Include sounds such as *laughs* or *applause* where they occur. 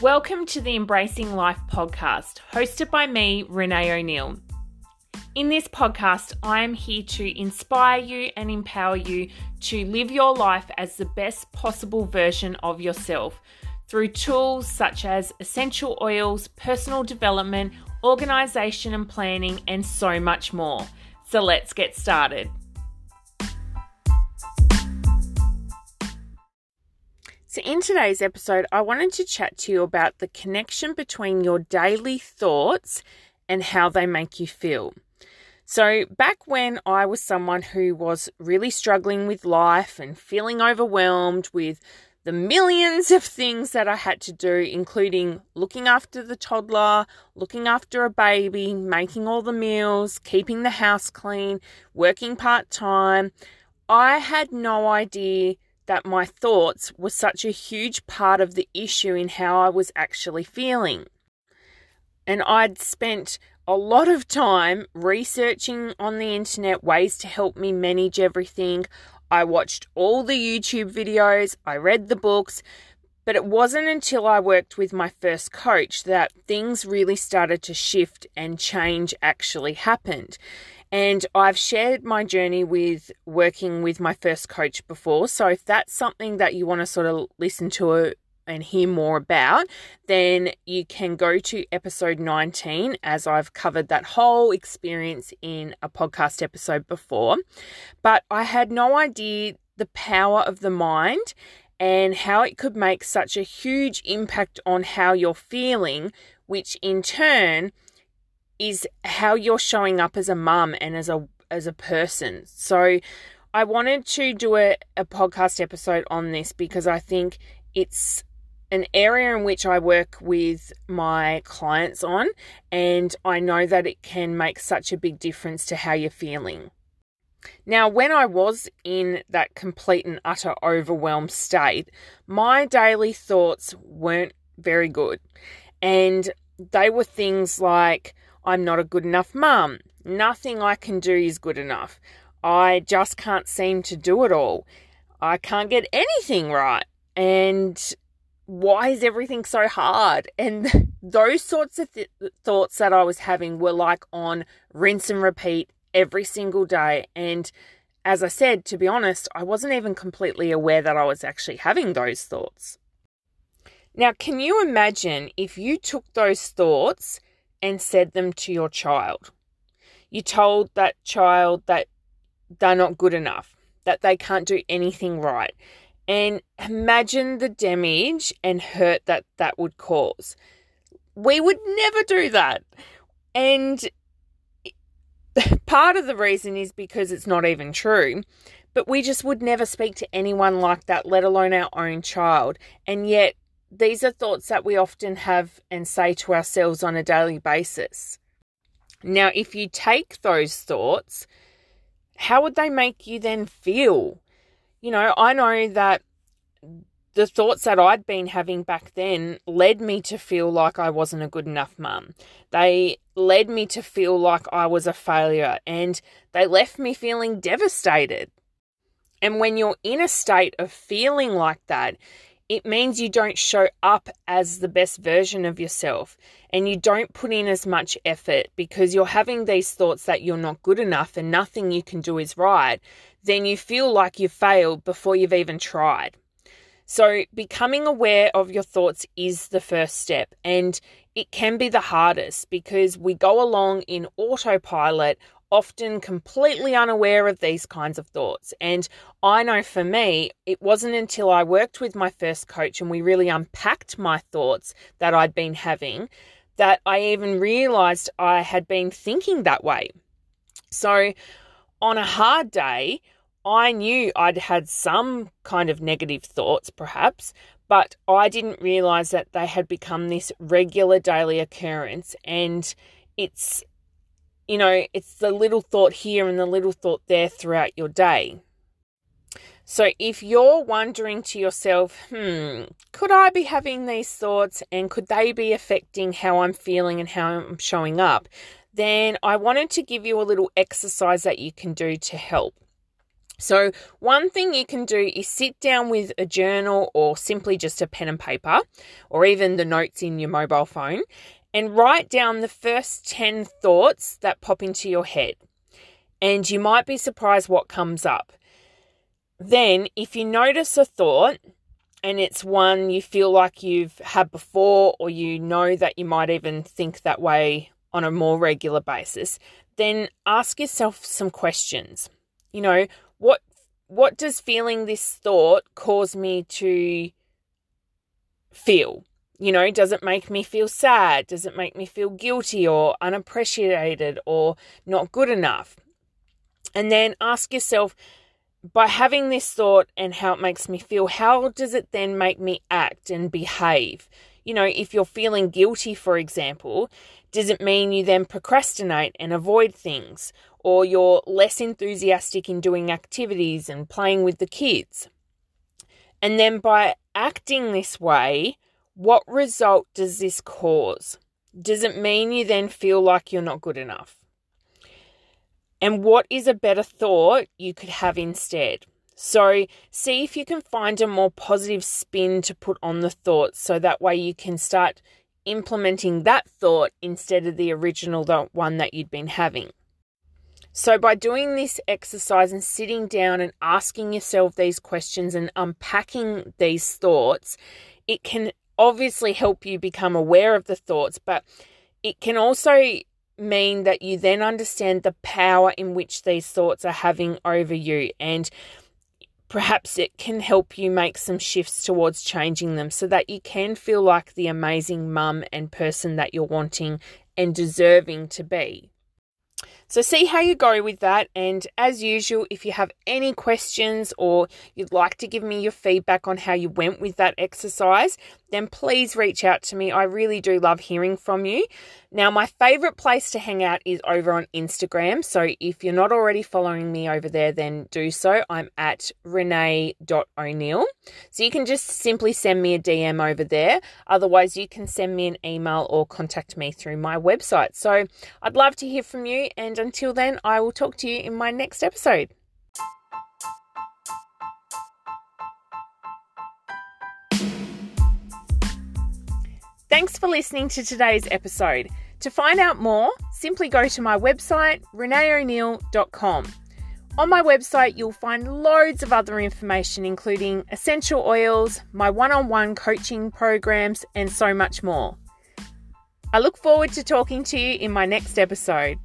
Welcome to the Embracing Life podcast, hosted by me, Renee O'Neill. In this podcast, I am here to inspire you and empower you to live your life as the best possible version of yourself through tools such as essential oils, personal development, organization and planning, and so much more. So let's get started. In today's episode, I wanted to chat to you about the connection between your daily thoughts and how they make you feel. So, back when I was someone who was really struggling with life and feeling overwhelmed with the millions of things that I had to do, including looking after the toddler, looking after a baby, making all the meals, keeping the house clean, working part time, I had no idea that my thoughts were such a huge part of the issue in how I was actually feeling. And I'd spent a lot of time researching on the internet ways to help me manage everything. I watched all the YouTube videos, I read the books, but it wasn't until I worked with my first coach that things really started to shift and change actually happened. And I've shared my journey with working with my first coach before. So if that's something that you want to sort of listen to and hear more about, then you can go to episode 19 as I've covered that whole experience in a podcast episode before. But I had no idea the power of the mind and how it could make such a huge impact on how you're feeling, which in turn is how you're showing up as a mum and as a as a person. So I wanted to do a, a podcast episode on this because I think it's an area in which I work with my clients on, and I know that it can make such a big difference to how you're feeling. Now, when I was in that complete and utter overwhelmed state, my daily thoughts weren't very good. And they were things like, I'm not a good enough mum. Nothing I can do is good enough. I just can't seem to do it all. I can't get anything right. And why is everything so hard? And *laughs* those sorts of th- thoughts that I was having were like on rinse and repeat every single day. And as I said, to be honest, I wasn't even completely aware that I was actually having those thoughts. Now, can you imagine if you took those thoughts and said them to your child. You told that child that they're not good enough, that they can't do anything right. And imagine the damage and hurt that that would cause. We would never do that. And *laughs* part of the reason is because it's not even true. But we just would never speak to anyone like that, let alone our own child. And yet, these are thoughts that we often have and say to ourselves on a daily basis. Now, if you take those thoughts, how would they make you then feel? You know, I know that the thoughts that I'd been having back then led me to feel like I wasn't a good enough mum. They led me to feel like I was a failure and they left me feeling devastated. And when you're in a state of feeling like that, it means you don't show up as the best version of yourself and you don't put in as much effort because you're having these thoughts that you're not good enough and nothing you can do is right, then you feel like you've failed before you've even tried. So, becoming aware of your thoughts is the first step, and it can be the hardest because we go along in autopilot often completely unaware of these kinds of thoughts. And I know for me, it wasn't until I worked with my first coach and we really unpacked my thoughts that I'd been having that I even realized I had been thinking that way. So on a hard day, I knew I'd had some kind of negative thoughts, perhaps, but I didn't realize that they had become this regular daily occurrence. And it's you know, it's the little thought here and the little thought there throughout your day. So if you're wondering to yourself, hmm, could I be having these thoughts and could they be affecting how I'm feeling and how I'm showing up? Then I wanted to give you a little exercise that you can do to help. So, one thing you can do is sit down with a journal or simply just a pen and paper, or even the notes in your mobile phone, and write down the first 10 thoughts that pop into your head. And you might be surprised what comes up. Then, if you notice a thought and it's one you feel like you've had before, or you know that you might even think that way on a more regular basis, then ask yourself some questions. You know, what what does feeling this thought cause me to feel? You know, does it make me feel sad? Does it make me feel guilty or unappreciated or not good enough? And then ask yourself, by having this thought and how it makes me feel, how does it then make me act and behave? You know, if you're feeling guilty, for example, does it mean you then procrastinate and avoid things? Or you're less enthusiastic in doing activities and playing with the kids? And then by acting this way, what result does this cause? Does it mean you then feel like you're not good enough? And what is a better thought you could have instead? So, see if you can find a more positive spin to put on the thought so that way you can start implementing that thought instead of the original one that you'd been having. So, by doing this exercise and sitting down and asking yourself these questions and unpacking these thoughts, it can obviously help you become aware of the thoughts, but it can also mean that you then understand the power in which these thoughts are having over you and perhaps it can help you make some shifts towards changing them so that you can feel like the amazing mum and person that you're wanting and deserving to be. So, see how you go with that. And as usual, if you have any questions or you'd like to give me your feedback on how you went with that exercise, then please reach out to me. I really do love hearing from you. Now, my favorite place to hang out is over on Instagram. So if you're not already following me over there, then do so. I'm at renee.o'neill. So you can just simply send me a DM over there. Otherwise, you can send me an email or contact me through my website. So I'd love to hear from you. And until then, I will talk to you in my next episode. Thanks for listening to today's episode. To find out more, simply go to my website, reneeo'neill.com. On my website, you'll find loads of other information, including essential oils, my one on one coaching programs, and so much more. I look forward to talking to you in my next episode.